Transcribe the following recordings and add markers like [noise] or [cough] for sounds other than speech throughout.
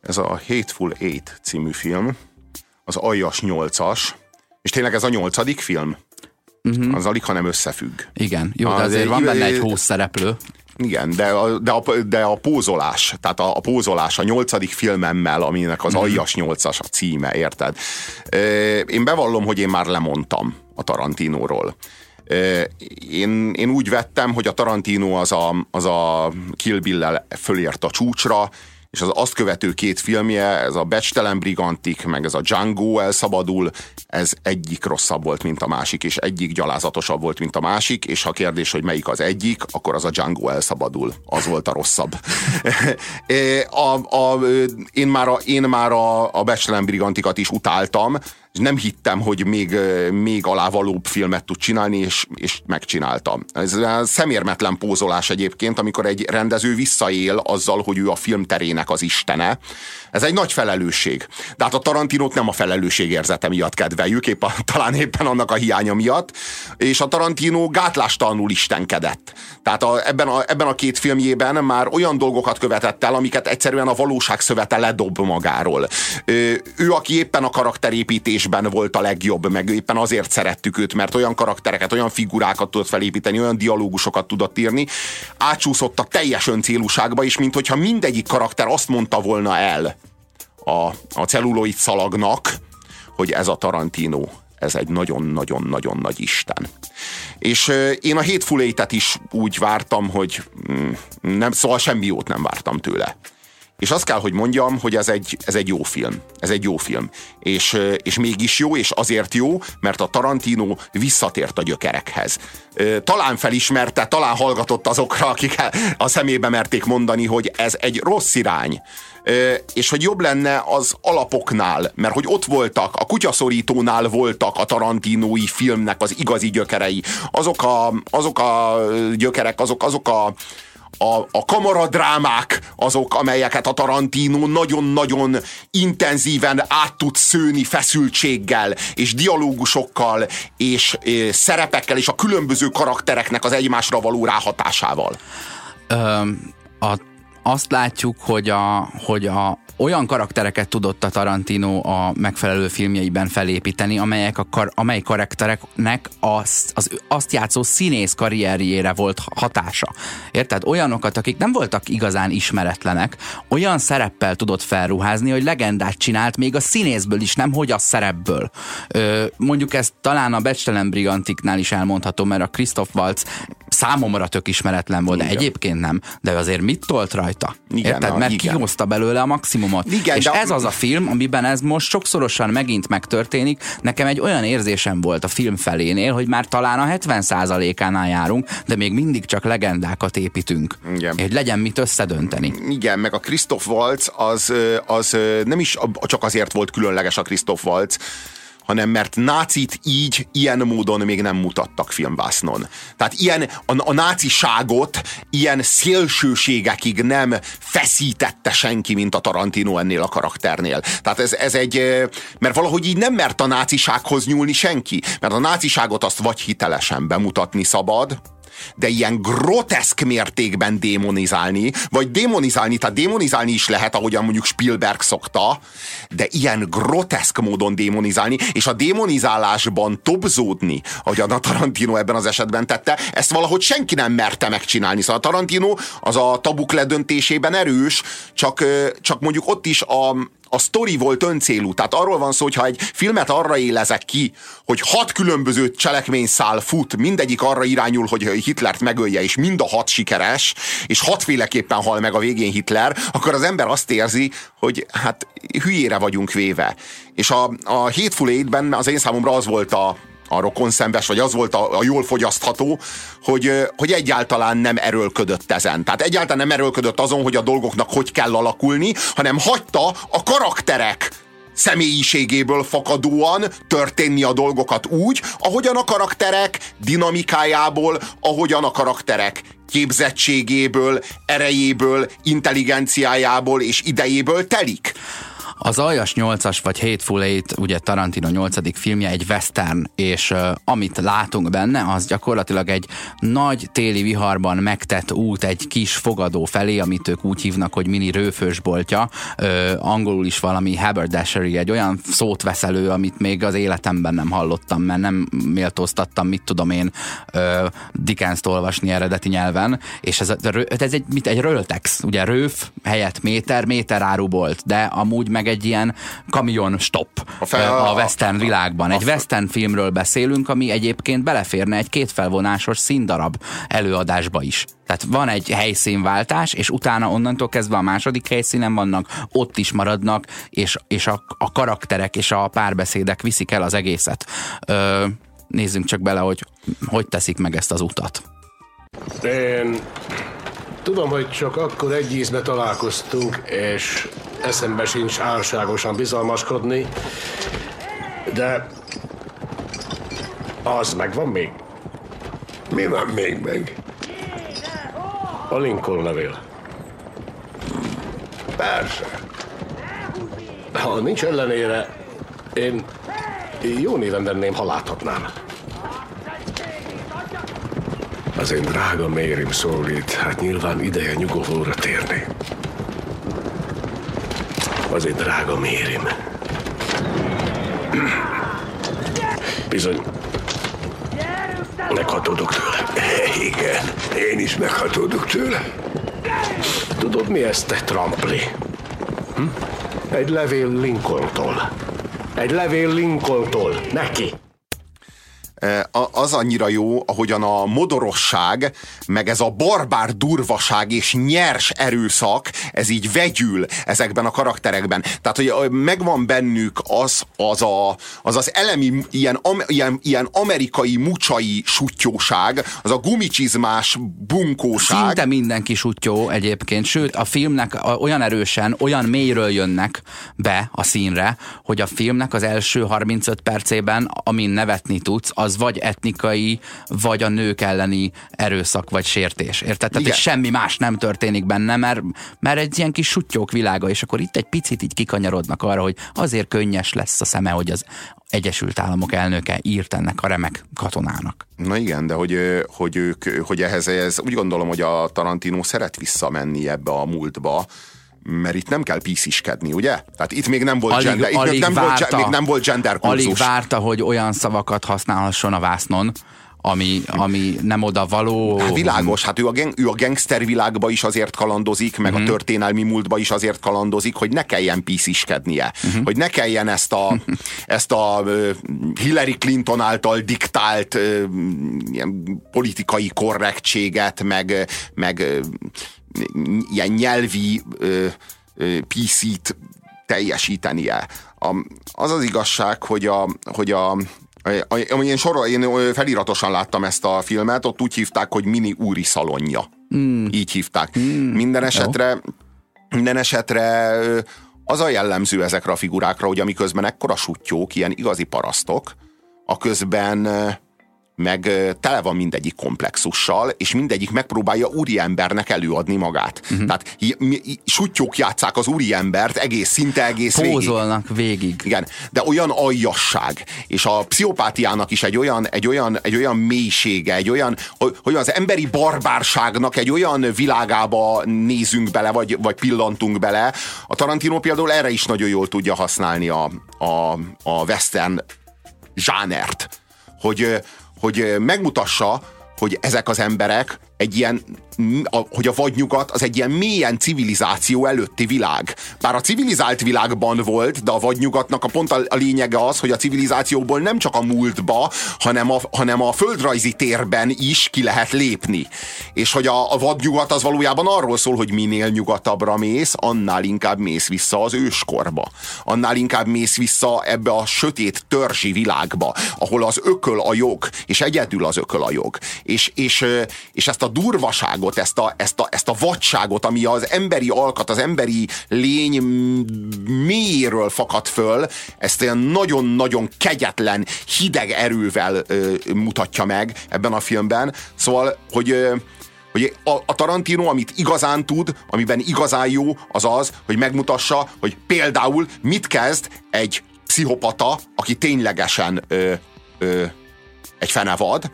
Ez a Hateful Eight című film, az Aljas 8-as, és tényleg ez a nyolcadik film? Uh-huh. Az alig, hanem összefügg. Igen, jó, de azért van benne egy húsz szereplő. Igen, de a, de a, de a pózolás, tehát a, a pózolás a nyolcadik filmemmel, aminek az mm. Aljas nyolcas a címe, érted? Én bevallom, hogy én már lemondtam a Tarantinóról. Én, én úgy vettem, hogy a Tarantino az a, az a Kill Bill-lel fölért a csúcsra, és az azt követő két filmje, ez a Becstelen Brigantik, meg ez a Django elszabadul, ez egyik rosszabb volt, mint a másik, és egyik gyalázatosabb volt, mint a másik, és ha kérdés, hogy melyik az egyik, akkor az a Django elszabadul. Az volt a rosszabb. [laughs] a, a, én már a, én már a, a Becstelen Brigantikat is utáltam, nem hittem, hogy még, még alávalóbb filmet tud csinálni, és, és megcsináltam. Ez szemérmetlen pózolás egyébként, amikor egy rendező visszaél azzal, hogy ő a filmterének az istene. Ez egy nagy felelősség. De hát a Tarantinót nem a felelősségérzete miatt kedveljük, épp a, [laughs] talán éppen annak a hiánya miatt, és a Tarantino gátlástalanul istenkedett. Tehát a, ebben, a, ebben a két filmjében már olyan dolgokat követett el, amiket egyszerűen a valóság szövete ledob magáról. Ő, ő aki éppen a karakterépítés építésben volt a legjobb, meg éppen azért szerettük őt, mert olyan karaktereket, olyan figurákat tudott felépíteni, olyan dialógusokat tudott írni, átsúszott a teljes öncélúságba is, mint hogyha mindegyik karakter azt mondta volna el a, a celluloid szalagnak, hogy ez a Tarantino, ez egy nagyon-nagyon-nagyon nagy Isten. És én a Hateful Eight-et is úgy vártam, hogy mm, nem, szóval semmi jót nem vártam tőle. És azt kell, hogy mondjam, hogy ez egy, ez egy jó film. Ez egy jó film. És, és mégis jó, és azért jó, mert a Tarantino visszatért a gyökerekhez. Talán felismerte, talán hallgatott azokra, akik a szemébe merték mondani, hogy ez egy rossz irány és hogy jobb lenne az alapoknál, mert hogy ott voltak, a kutyaszorítónál voltak a tarantinói filmnek az igazi gyökerei. Azok a, azok a gyökerek, azok, azok a a, a kamaradrámák azok, amelyeket a Tarantino nagyon-nagyon intenzíven át tud szőni feszültséggel, és dialógusokkal, és, és szerepekkel, és a különböző karaktereknek az egymásra való ráhatásával. Ö, a, azt látjuk, hogy a, hogy a, olyan karaktereket tudott a Tarantino a megfelelő filmjeiben felépíteni, amelyek a kar, amely karaktereknek az, az, azt játszó színész karrierjére volt hatása. Érted? Olyanokat, akik nem voltak igazán ismeretlenek, olyan szereppel tudott felruházni, hogy legendát csinált még a színészből is, nem hogy a szerepből. Ö, mondjuk ezt talán a Becstelen Brigantiknál is elmondható, mert a Christoph Waltz számomra tök ismeretlen volt, de Igen. egyébként nem, de azért mit tolt rajta? Igen, Érted? Mert igen. kihozta belőle a maximumot. Igen, és de... ez az a film, amiben ez most sokszorosan megint megtörténik. Nekem egy olyan érzésem volt a film felénél, hogy már talán a 70%-ánál járunk, de még mindig csak legendákat építünk. Igen. Hogy legyen mit összedönteni. Igen, meg a Christoph Waltz az, az nem is csak azért volt különleges a Christoph Waltz, hanem mert nácit így, ilyen módon még nem mutattak filmvásznon. Tehát ilyen, a, a náciságot ilyen szélsőségekig nem feszítette senki, mint a Tarantino ennél a karakternél. Tehát ez, ez egy, mert valahogy így nem mert a nácisághoz nyúlni senki, mert a náciságot azt vagy hitelesen bemutatni szabad, de ilyen groteszk mértékben démonizálni, vagy démonizálni, tehát démonizálni is lehet, ahogyan mondjuk Spielberg szokta, de ilyen groteszk módon démonizálni, és a démonizálásban tobzódni, ahogy a Tarantino ebben az esetben tette, ezt valahogy senki nem merte megcsinálni. Szóval a Tarantino az a tabuk ledöntésében erős, csak, csak mondjuk ott is a, a sztori volt öncélú. Tehát arról van szó, hogy egy filmet arra élezek ki, hogy hat különböző cselekményszál fut, mindegyik arra irányul, hogy Hitlert megölje, és mind a hat sikeres, és hatféleképpen hal meg a végén Hitler, akkor az ember azt érzi, hogy hát hülyére vagyunk véve. És a, a Hateful Eight-ben az én számomra az volt a, a rokonszembes, vagy az volt a, a jól fogyasztható, hogy, hogy egyáltalán nem erőlködött ezen. Tehát egyáltalán nem erőlködött azon, hogy a dolgoknak hogy kell alakulni, hanem hagyta a karakterek személyiségéből fakadóan történni a dolgokat úgy, ahogyan a karakterek dinamikájából, ahogyan a karakterek képzettségéből, erejéből, intelligenciájából és idejéből telik. Az Aljas 8-as vagy Hateful Eight, ugye Tarantino 8. filmje egy western, és uh, amit látunk benne, az gyakorlatilag egy nagy téli viharban megtett út egy kis fogadó felé, amit ők úgy hívnak, hogy mini rőfősboltja, uh, angolul is valami haberdashery, egy olyan szót vesz elő, amit még az életemben nem hallottam, mert nem méltóztattam, mit tudom én, uh, Dickens-t olvasni eredeti nyelven, és ez, ez egy, mit, egy röltex, ugye rőf helyett méter, méter árubolt, de amúgy meg egy ilyen kamion stop a, fel, a, a western a, világban. Egy a, western filmről beszélünk, ami egyébként beleférne egy kétfelvonásos színdarab előadásba is. Tehát van egy helyszínváltás, és utána onnantól kezdve a második helyszínen vannak, ott is maradnak, és, és a, a karakterek és a párbeszédek viszik el az egészet. Ö, nézzünk csak bele, hogy hogy teszik meg ezt az utat. Én tudom, hogy csak akkor egy ízbe találkoztunk, és eszembe sincs álságosan bizalmaskodni, de az megvan még? Mi van még meg? A Lincoln levél. Persze. Ha nincs ellenére, én jó néven venném, ha láthatnám. Az én drága mérim szólít, hát nyilván ideje nyugovóra térni. Az én drága mérim. Bizony, meghatódok tőle. Igen, én is meghatódok tőle. Tudod, mi ez, te trampli? Hm? Egy levél Lincolntól. Egy levél Lincolntól. Neki az annyira jó, ahogyan a modorosság, meg ez a barbár durvaság és nyers erőszak, ez így vegyül ezekben a karakterekben. Tehát, hogy megvan bennük az az, a, az, az elemi ilyen, ilyen, ilyen amerikai mucsai sutyóság, az a gumicsizmás bunkóság. Szinte mindenki sutyó egyébként, sőt a filmnek olyan erősen, olyan mélyről jönnek be a színre, hogy a filmnek az első 35 percében, amin nevetni tudsz, az az vagy etnikai, vagy a nők elleni erőszak, vagy sértés. Érted? Tehát, hogy semmi más nem történik benne, mert, mert egy ilyen kis sutyók világa, és akkor itt egy picit így kikanyarodnak arra, hogy azért könnyes lesz a szeme, hogy az Egyesült Államok elnöke írt ennek a remek katonának. Na igen, de hogy, hogy ők, hogy ehhez ez, úgy gondolom, hogy a Tarantino szeret visszamenni ebbe a múltba, mert itt nem kell pisziskedni, ugye? Tehát itt még nem volt alig, gender, alig itt nem várta, volt, még nem volt gender kurzus. Alig várta, hogy olyan szavakat használhasson a vásznon, ami, ami nem oda való. Hát világos, hát ő a, geng, ő a gangster világba is azért kalandozik, meg uh-huh. a mhm. történelmi múltba is azért kalandozik, hogy ne kelljen pisziskednie. Uh-huh. Hogy ne kelljen ezt a, [laughs] ezt a Hillary Clinton által diktált ilyen politikai korrektséget, meg, meg ilyen nyelvi ö, ö, PC-t teljesítenie. A, az az igazság, hogy a, hogy a a, én, sorol, én feliratosan láttam ezt a filmet, ott úgy hívták, hogy mini úri szalonja. Mm. Így hívták. Mm. Minden esetre minden esetre az a jellemző ezekre a figurákra, hogy amiközben ekkora sutyók, ilyen igazi parasztok, a közben meg tele van mindegyik komplexussal, és mindegyik megpróbálja úriembernek előadni magát. Uh-huh. Tehát sutyók játszák az úriembert egész, szinte egész Pózolnak végig. végig. Igen, de olyan aljasság, és a pszichopátiának is egy olyan, egy olyan, egy olyan mélysége, egy olyan, hogy az emberi barbárságnak egy olyan világába nézünk bele, vagy, vagy pillantunk bele. A Tarantino például erre is nagyon jól tudja használni a, a, a western zsánert. Hogy, hogy megmutassa, hogy ezek az emberek egy ilyen, hogy a vadnyugat az egy ilyen mélyen civilizáció előtti világ. Bár a civilizált világban volt, de a vadnyugatnak a pont a, lényege az, hogy a civilizációból nem csak a múltba, hanem a, hanem a földrajzi térben is ki lehet lépni. És hogy a, a vadnyugat az valójában arról szól, hogy minél nyugatabbra mész, annál inkább mész vissza az őskorba. Annál inkább mész vissza ebbe a sötét törzsi világba, ahol az ököl a jog, és egyedül az ököl a jog. És, és, és ezt a durvaságot, ezt a, ezt, a, ezt a vadságot, ami az emberi alkat, az emberi lény mélyéről fakad föl, ezt ilyen nagyon-nagyon kegyetlen, hideg erővel ö, mutatja meg ebben a filmben. Szóval, hogy ö, Hogy a, a Tarantino, amit igazán tud, amiben igazán jó, az az, hogy megmutassa, hogy például mit kezd egy pszichopata, aki ténylegesen ö, ö, egy fenevad,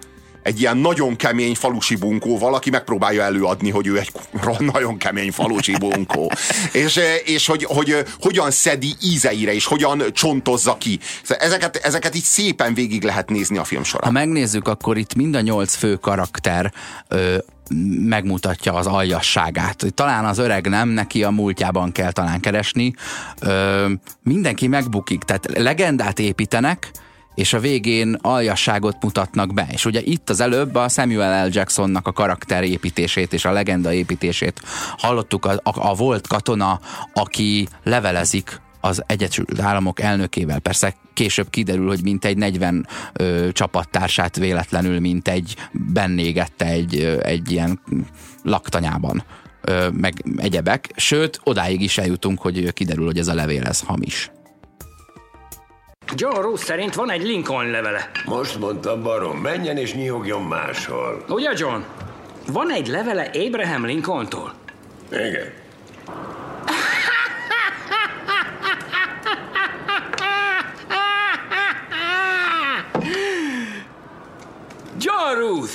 egy ilyen nagyon kemény falusi bunkóval, aki megpróbálja előadni, hogy ő egy [laughs] nagyon kemény falusi bunkó. és és hogy, hogy hogyan szedi ízeire, és hogyan csontozza ki. Ezeket, ezeket így szépen végig lehet nézni a film során. Ha megnézzük, akkor itt mind a nyolc fő karakter ö, megmutatja az aljasságát. Talán az öreg nem, neki a múltjában kell talán keresni. Ö, mindenki megbukik, tehát legendát építenek, és a végén aljasságot mutatnak be. És ugye itt az előbb a Samuel L. Jacksonnak a karakterépítését és a legenda építését hallottuk a, a, a volt katona, aki levelezik az Egyesült Államok elnökével. Persze később kiderül, hogy mintegy 40 ö, csapattársát véletlenül mint egy bennégette egy, ö, egy ilyen laktanyában ö, meg egyebek. Sőt, odáig is eljutunk, hogy kiderül, hogy ez a levél ez hamis. John Roos szerint van egy Lincoln levele. Most mondta barom, menjen és nyihogjon máshol. Ugye, John? Van egy levele Abraham Lincolntól? Igen. John Ruth!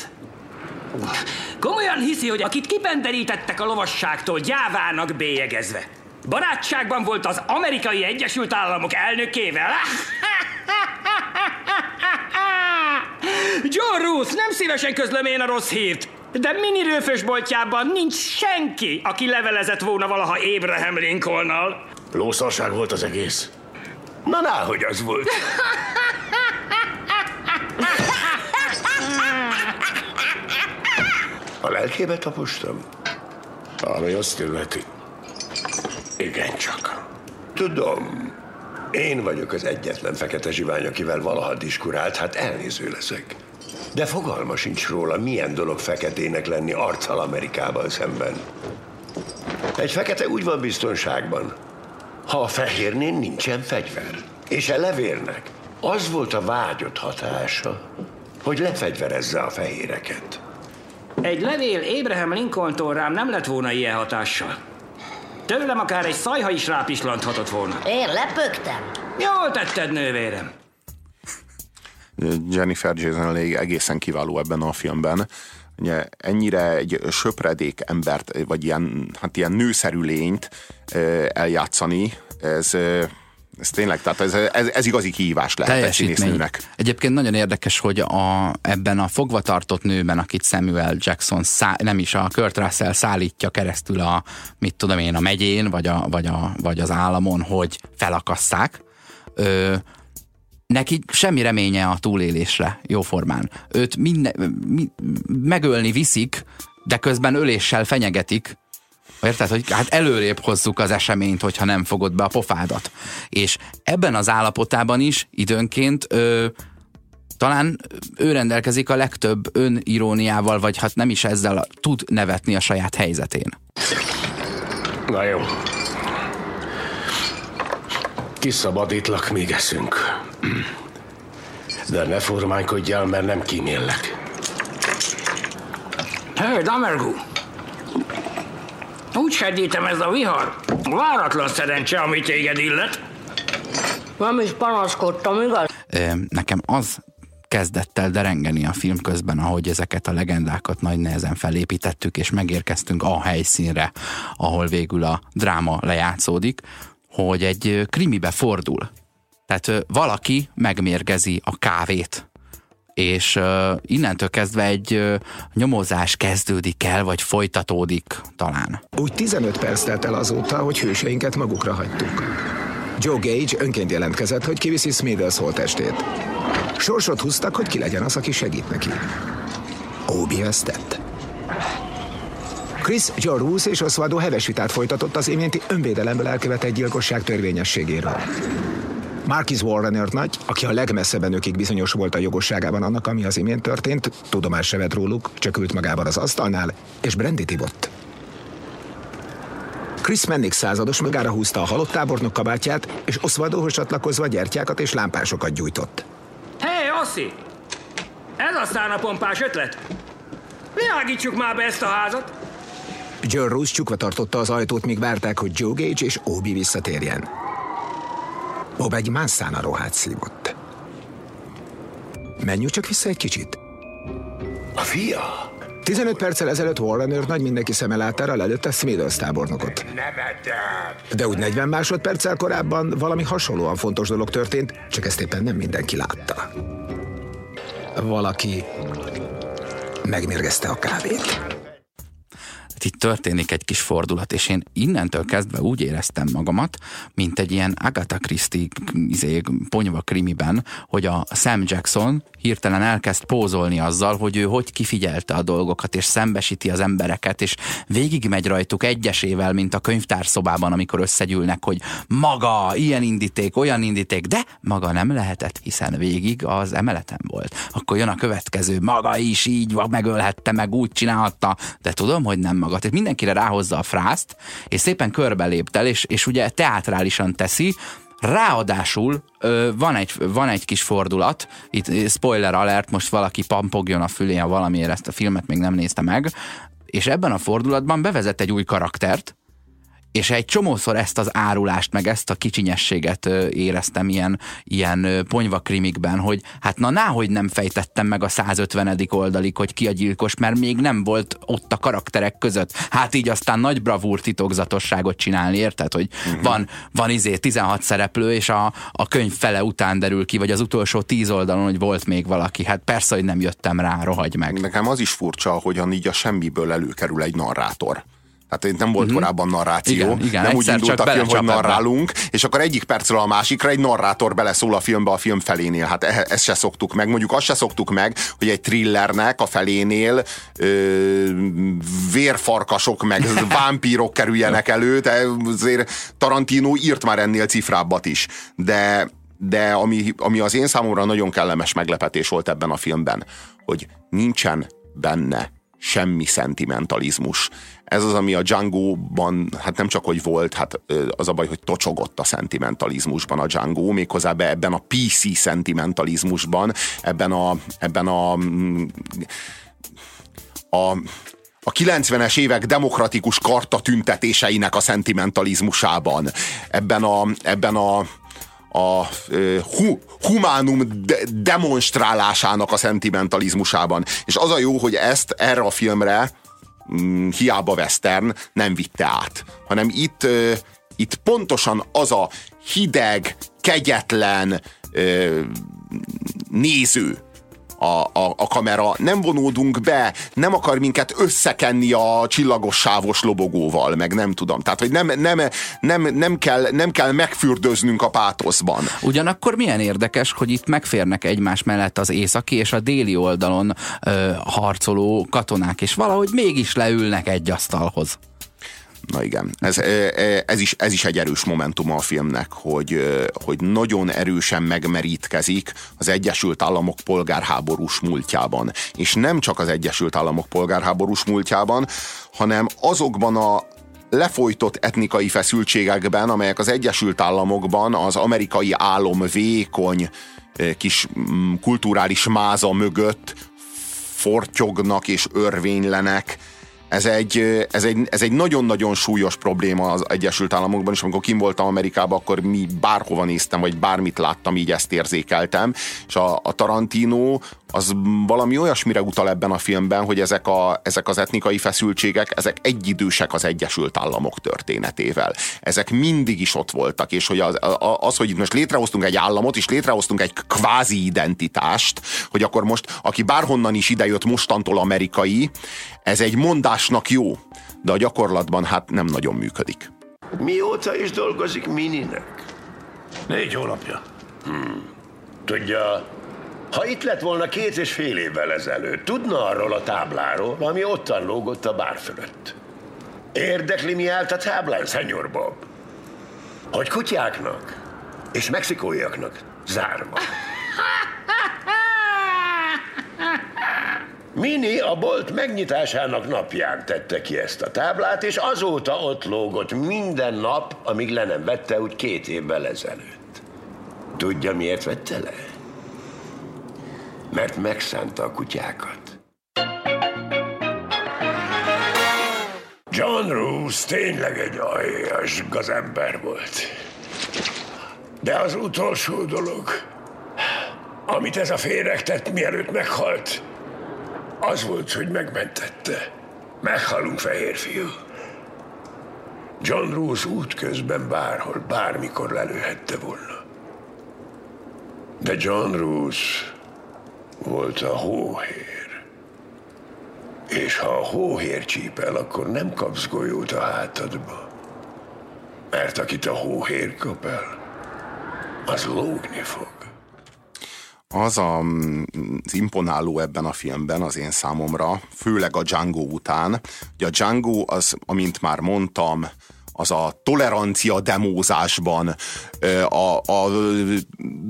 Komolyan hiszi, hogy akit kipenderítettek a lovasságtól, gyávának bélyegezve. Barátságban volt az amerikai Egyesült Államok elnökével. John Ruth, nem szívesen közlöm én a rossz hírt. De mini rőfös boltjában nincs senki, aki levelezett volna valaha Abraham Lincolnnal. Lószarság volt az egész. Na, náhogy az volt. A lelkébe tapostam? Ami azt illeti. Igen csak. Tudom. Én vagyok az egyetlen fekete zsivány, akivel valaha diskurált, hát elnéző leszek. De fogalma sincs róla, milyen dolog feketének lenni arccal Amerikával szemben. Egy fekete úgy van biztonságban, ha a fehérnél nincsen fegyver. És a levélnek az volt a vágyott hatása, hogy lefegyverezze a fehéreket. Egy levél Abraham Lincolntól rám nem lett volna ilyen hatással. Tőlem akár egy szajha is rápislanthatott volna. Én lepögtem. Jól tetted, nővérem. Jennifer Jason Leigh egészen kiváló ebben a filmben. Ugye ennyire egy söpredék embert, vagy ilyen, hát ilyen nőszerű lényt eljátszani, ez, ez tényleg, tehát ez, ez, ez igazi kihívás lehet egy színésznőnek. Egyébként nagyon érdekes, hogy a, ebben a fogvatartott nőben, akit Samuel Jackson szá, nem is a Kurt Russell szállítja keresztül a, mit tudom én, a megyén, vagy, a, vagy, a, vagy az államon, hogy felakasszák, ö, neki semmi reménye a túlélésre jóformán. Őt minden, mi, megölni viszik, de közben öléssel fenyegetik, Érted, hogy hát előrébb hozzuk az eseményt, hogyha nem fogod be a pofádat. És ebben az állapotában is időnként ö, talán ő rendelkezik a legtöbb öniróniával, vagy hát nem is ezzel tud nevetni a saját helyzetén. Na jó. Kiszabadítlak, még eszünk. De ne formánykodjál, mert nem kíméllek. Hé, hey, Damergu! Úgy serdítem ez a vihar. Váratlan szerencse, amit téged illet. Nem is panaszkodtam, igaz? Nekem az kezdett el derengeni a film közben, ahogy ezeket a legendákat nagy nehezen felépítettük, és megérkeztünk a helyszínre, ahol végül a dráma lejátszódik, hogy egy krimibe fordul. Tehát valaki megmérgezi a kávét és innentől kezdve egy nyomozás kezdődik el, vagy folytatódik talán. Úgy 15 perc telt el azóta, hogy hőseinket magukra hagytuk. Joe Gage önként jelentkezett, hogy kiviszi Smithers holtestét. Sorsot húztak, hogy ki legyen az, aki segít neki. Obi ezt tett. Chris, John Roos és Oswaldo heves vitát folytatott az iménti önvédelemből elkövetett gyilkosság törvényességéről. Marquis Warren nagy, aki a legmesszebb önökig bizonyos volt a jogosságában annak, ami az imént történt, tudomás se vett róluk, csak ült magában az asztalnál, és Brandy Tibott. Chris Mennik százados magára húzta a halott tábornok kabátját, és Oswaldóhoz csatlakozva gyertyákat és lámpásokat gyújtott. Hé, hey, Oszi! Ez aztán a pompás ötlet? Világítsuk már be ezt a házat! John Roos csukva tartotta az ajtót, míg várták, hogy Joe Gage és Obi visszatérjen. Bob egy mászán rohát szívott. Menjünk csak vissza egy kicsit. A fia? 15 perccel ezelőtt Warren őr nagy mindenki szeme látára lelőtte Smithers tábornokot. De úgy 40 másodperccel korábban valami hasonlóan fontos dolog történt, csak ezt éppen nem mindenki látta. Valaki megmérgezte a kávét. Itt történik egy kis fordulat, és én innentől kezdve úgy éreztem magamat, mint egy ilyen Agatha Christie izé, ponyva krimiben, hogy a Sam Jackson hirtelen elkezd pózolni azzal, hogy ő hogy kifigyelte a dolgokat, és szembesíti az embereket, és végigmegy rajtuk egyesével, mint a könyvtárszobában, amikor összegyűlnek, hogy maga, ilyen indíték, olyan indíték, de maga nem lehetett, hiszen végig az emeleten volt. Akkor jön a következő, maga is így megölhette, meg úgy csinálhatta, de tudom, hogy nem maga. Tehát mindenkire ráhozza a frászt, és szépen körbe léptel, és, és ugye teátrálisan teszi, Ráadásul van, egy, van egy kis fordulat, itt spoiler alert, most valaki pampogjon a fülén, ha valamiért ezt a filmet még nem nézte meg, és ebben a fordulatban bevezet egy új karaktert, és egy csomószor ezt az árulást, meg ezt a kicsinyességet éreztem ilyen, ilyen ponyvakrimikben, hogy hát na náhogy nem fejtettem meg a 150. oldalig, hogy ki a gyilkos, mert még nem volt ott a karakterek között. Hát így aztán nagy bravúr titokzatosságot csinálni, érted? Hogy uh-huh. van, van izé 16 szereplő, és a, a könyv fele után derül ki, vagy az utolsó 10 oldalon, hogy volt még valaki. Hát persze, hogy nem jöttem rá, rohagy meg. Nekem az is furcsa, hogyan így a semmiből előkerül egy narrátor. Tehát nem volt uh-huh. korábban narráció. Igen, igen, nem úgy indult a film, hogy narrálunk, és akkor egyik percről a másikra egy narrátor beleszól a filmbe a film felénél. Hát e- ezt se szoktuk meg. Mondjuk azt se szoktuk meg, hogy egy thrillernek a felénél ö, vérfarkasok meg [laughs] vámpírok kerüljenek elő, de azért Tarantino írt már ennél cifrábbat is. De de ami, ami az én számomra nagyon kellemes meglepetés volt ebben a filmben, hogy nincsen benne semmi szentimentalizmus. Ez az, ami a Django-ban, hát nem csak, hogy volt, hát az a baj, hogy tocsogott a szentimentalizmusban a Django, méghozzá be ebben a PC szentimentalizmusban, ebben a, ebben a, mm, a a 90-es évek demokratikus karta tüntetéseinek a szentimentalizmusában, ebben a, ebben a a hu, humánum de, demonstrálásának a szentimentalizmusában. És az a jó, hogy ezt erre a filmre hiába western nem vitte át, hanem itt, itt pontosan az a hideg, kegyetlen néző, a, a, a kamera, nem vonódunk be, nem akar minket összekenni a csillagos sávos lobogóval, meg nem tudom. Tehát, hogy nem, nem, nem, nem, kell, nem kell megfürdöznünk a pátoszban. Ugyanakkor milyen érdekes, hogy itt megférnek egymás mellett az északi és a déli oldalon ö, harcoló katonák, és valahogy mégis leülnek egy asztalhoz. Na igen, ez, ez, is, ez is egy erős momentum a filmnek, hogy, hogy nagyon erősen megmerítkezik az Egyesült Államok polgárháborús múltjában. És nem csak az Egyesült Államok polgárháborús múltjában, hanem azokban a lefolytott etnikai feszültségekben, amelyek az Egyesült Államokban az amerikai álom vékony kis mm, kulturális máza mögött fortyognak és örvénylenek, ez egy, ez egy, ez egy nagyon-nagyon súlyos probléma az Egyesült Államokban, és amikor kim voltam Amerikában, akkor mi bárhova néztem, vagy bármit láttam, így ezt érzékeltem, és a, a Tarantino az valami olyasmire utal ebben a filmben, hogy ezek, a, ezek az etnikai feszültségek, ezek egyidősek az Egyesült Államok történetével. Ezek mindig is ott voltak, és hogy az, az hogy most létrehoztunk egy államot, és létrehoztunk egy kvázi identitást, hogy akkor most, aki bárhonnan is idejött mostantól amerikai, ez egy mondásnak jó, de a gyakorlatban hát nem nagyon működik. Mióta is dolgozik Mininek? Négy hónapja. Hmm. Tudja, ha itt lett volna két és fél évvel ezelőtt, tudna arról a tábláról, ami ottan lógott a bár fölött. Érdekli, mi állt a táblán, Szenyor Bob? Hogy kutyáknak és mexikóiaknak zárva. Mini a bolt megnyitásának napján tette ki ezt a táblát, és azóta ott lógott minden nap, amíg le nem vette úgy két évvel ezelőtt. Tudja, miért vette le? Mert megszánta a kutyákat. John Roos tényleg egy aljas gazember volt. De az utolsó dolog, amit ez a féreg tett, mielőtt meghalt, az volt, hogy megmentette. Meghalunk, fehér fiú. John Roos útközben bárhol, bármikor lelőhette volna. De John Roos volt a hóhér. És ha a hóhér csípel, akkor nem kapsz golyót a hátadba. Mert akit a hóhér kap el, az lógni fog. Az a, az imponáló ebben a filmben az én számomra, főleg a Django után, hogy a Django az, amint már mondtam, az a tolerancia demózásban a, a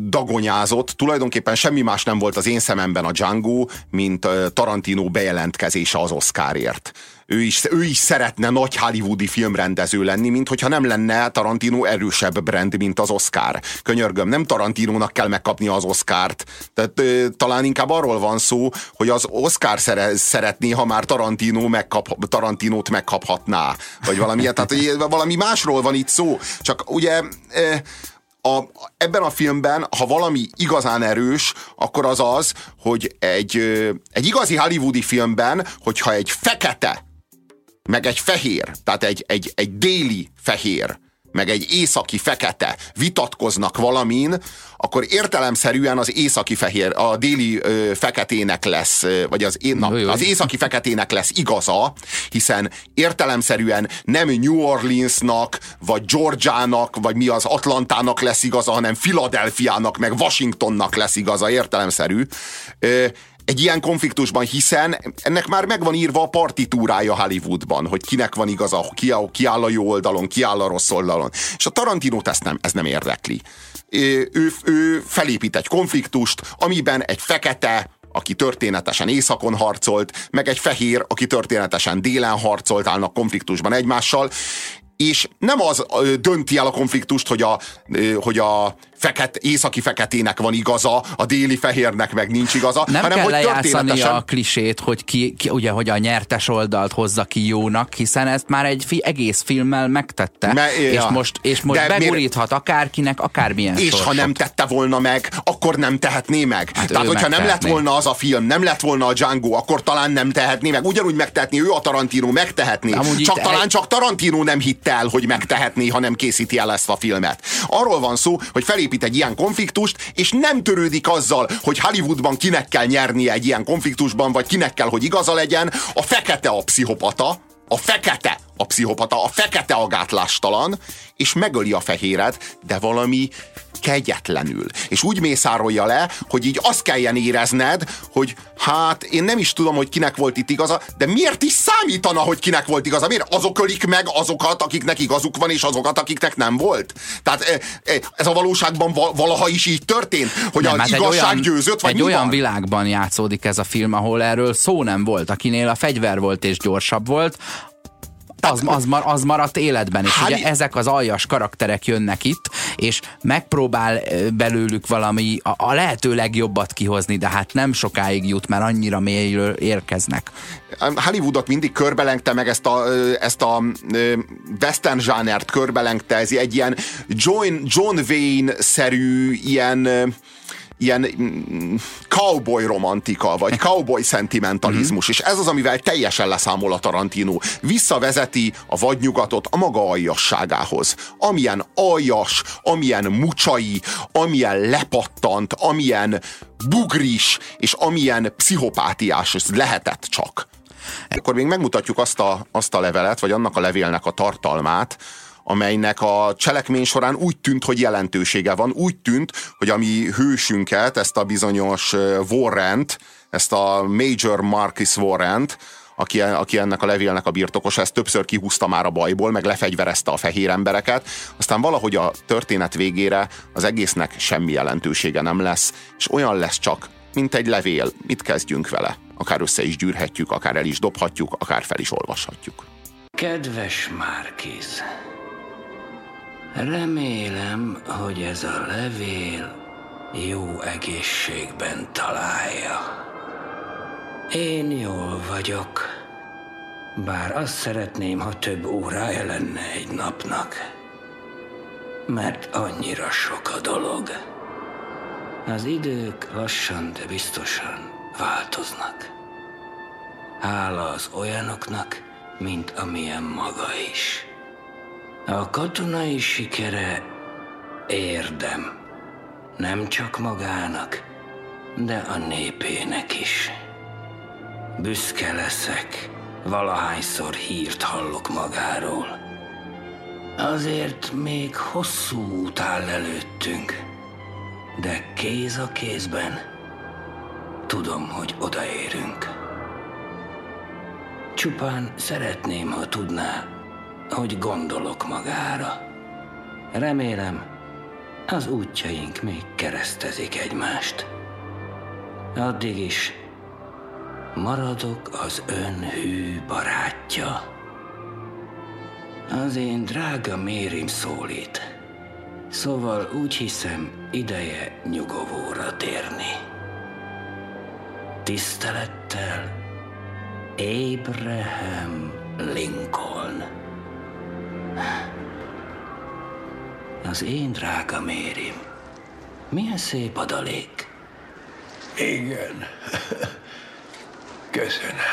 dagonyázott, tulajdonképpen semmi más nem volt az én szememben a Django, mint Tarantino bejelentkezése az Oscarért ő is, ő is szeretne nagy hollywoodi filmrendező lenni, mint hogyha nem lenne Tarantino erősebb brand, mint az Oscar. Könyörgöm, nem Tarantinónak kell megkapni az Oscárt. Tehát ö, talán inkább arról van szó, hogy az Oscar szere, szeretné, ha már Tarantino megkap, Tarantinót megkaphatná. Vagy valami, tehát valami másról van itt szó. Csak ugye... Ö, a, ebben a filmben, ha valami igazán erős, akkor az az, hogy egy, egy igazi hollywoodi filmben, hogyha egy fekete meg egy fehér, tehát egy, egy, egy déli fehér, meg egy északi fekete vitatkoznak valamin, akkor értelemszerűen az északi fehér, a déli ö, feketének lesz, vagy az, na, az északi feketének lesz igaza, hiszen értelemszerűen nem New Orleansnak, vagy Georgiának, vagy mi az Atlantának lesz igaza, hanem Philadelphiának, meg Washingtonnak lesz igaza, értelemszerű. Ö, egy ilyen konfliktusban, hiszen ennek már megvan írva a partitúrája Hollywoodban, hogy kinek van igaza, ki, ki áll a jó oldalon, ki áll a rossz oldalon. És a Tarantinót ezt nem, ez nem érdekli. Ő, ő felépít egy konfliktust, amiben egy fekete, aki történetesen északon harcolt, meg egy fehér, aki történetesen délen harcolt, állnak konfliktusban egymással, és nem az dönti el a konfliktust, hogy a, hogy a feket, északi feketének van igaza, a déli fehérnek meg nincs igaza, nem hanem kell hogy lejátszani a klisét, hogy ki, ki, ugye, hogy a nyertes oldalt hozza ki jónak, hiszen ezt már egy fi, egész filmmel megtette, Me, ja. és most, és most beguríthat miért? akárkinek, akármilyen És sorsot. ha nem tette volna meg, akkor nem tehetné meg. Hát Tehát, hogyha nem lett volna az a film, nem lett volna a Django, akkor talán nem tehetné meg. Ugyanúgy megtehetné ő a Tarantino, megtehetné. Amúgy csak talán egy... csak Tarantino nem hitt el, hogy megtehetné, ha nem készíti el ezt a filmet. Arról van szó, hogy felépít egy ilyen konfliktust, és nem törődik azzal, hogy Hollywoodban kinek kell nyernie egy ilyen konfliktusban, vagy kinek kell, hogy igaza legyen. A fekete a pszichopata, a fekete a pszichopata, a fekete a gátlástalan, és megöli a fehéret, de valami kegyetlenül. És úgy mészárolja le, hogy így azt kelljen érezned, hogy hát én nem is tudom, hogy kinek volt itt igaza, de miért is számítana, hogy kinek volt igaza? Miért azok ölik meg azokat, akiknek igazuk van, és azokat, akiknek nem volt? Tehát e, e, ez a valóságban valaha is így történt, hogy nem, az hát igazság olyan, győzött, vagy Egy olyan van? világban játszódik ez a film, ahol erről szó nem volt. Akinél a fegyver volt és gyorsabb volt, az, az, mar, az maradt életben, és ugye ezek az aljas karakterek jönnek itt, és megpróbál belőlük valami a, a lehető legjobbat kihozni, de hát nem sokáig jut, mert annyira mélyről érkeznek. Hollywoodot mindig körbelengte meg ezt a, ezt a western zsánert körbelengte, ez egy ilyen John, John Wayne-szerű ilyen ilyen mm, cowboy romantika, vagy cowboy szentimentalizmus, mm-hmm. és ez az, amivel teljesen leszámol a Tarantino. Visszavezeti a vadnyugatot a maga aljasságához. Amilyen aljas, amilyen mucsai, amilyen lepattant, amilyen bugris, és amilyen pszichopátiás lehetett csak. Akkor még megmutatjuk azt a, azt a levelet, vagy annak a levélnek a tartalmát, amelynek a cselekmény során úgy tűnt, hogy jelentősége van, úgy tűnt, hogy a mi hősünket, ezt a bizonyos Warrant, ezt a Major Marcus Warrant, aki, aki ennek a levélnek a birtokosa, ezt többször kihúzta már a bajból, meg lefegyverezte a fehér embereket, aztán valahogy a történet végére az egésznek semmi jelentősége nem lesz, és olyan lesz csak, mint egy levél. Mit kezdjünk vele? Akár össze is gyűrhetjük, akár el is dobhatjuk, akár fel is olvashatjuk. Kedves Márkiz, Remélem, hogy ez a levél jó egészségben találja. Én jól vagyok, Bár azt szeretném, ha több órája lenne egy napnak. Mert annyira sok a dolog. Az idők lassan, de biztosan változnak. Hála az olyanoknak, mint amilyen maga is. A katonai sikere érdem. Nem csak magának, de a népének is. Büszke leszek, valahányszor hírt hallok magáról. Azért még hosszú út áll előttünk, de kéz a kézben tudom, hogy odaérünk. Csupán szeretném, ha tudná, hogy gondolok magára. Remélem, az útjaink még keresztezik egymást. Addig is maradok az ön hű barátja. Az én drága mérim szólít. Szóval úgy hiszem, ideje nyugovóra térni. Tisztelettel, Abraham Lincoln. Az én drága mérim. Milyen szép adalék. Igen. [laughs] Köszönöm.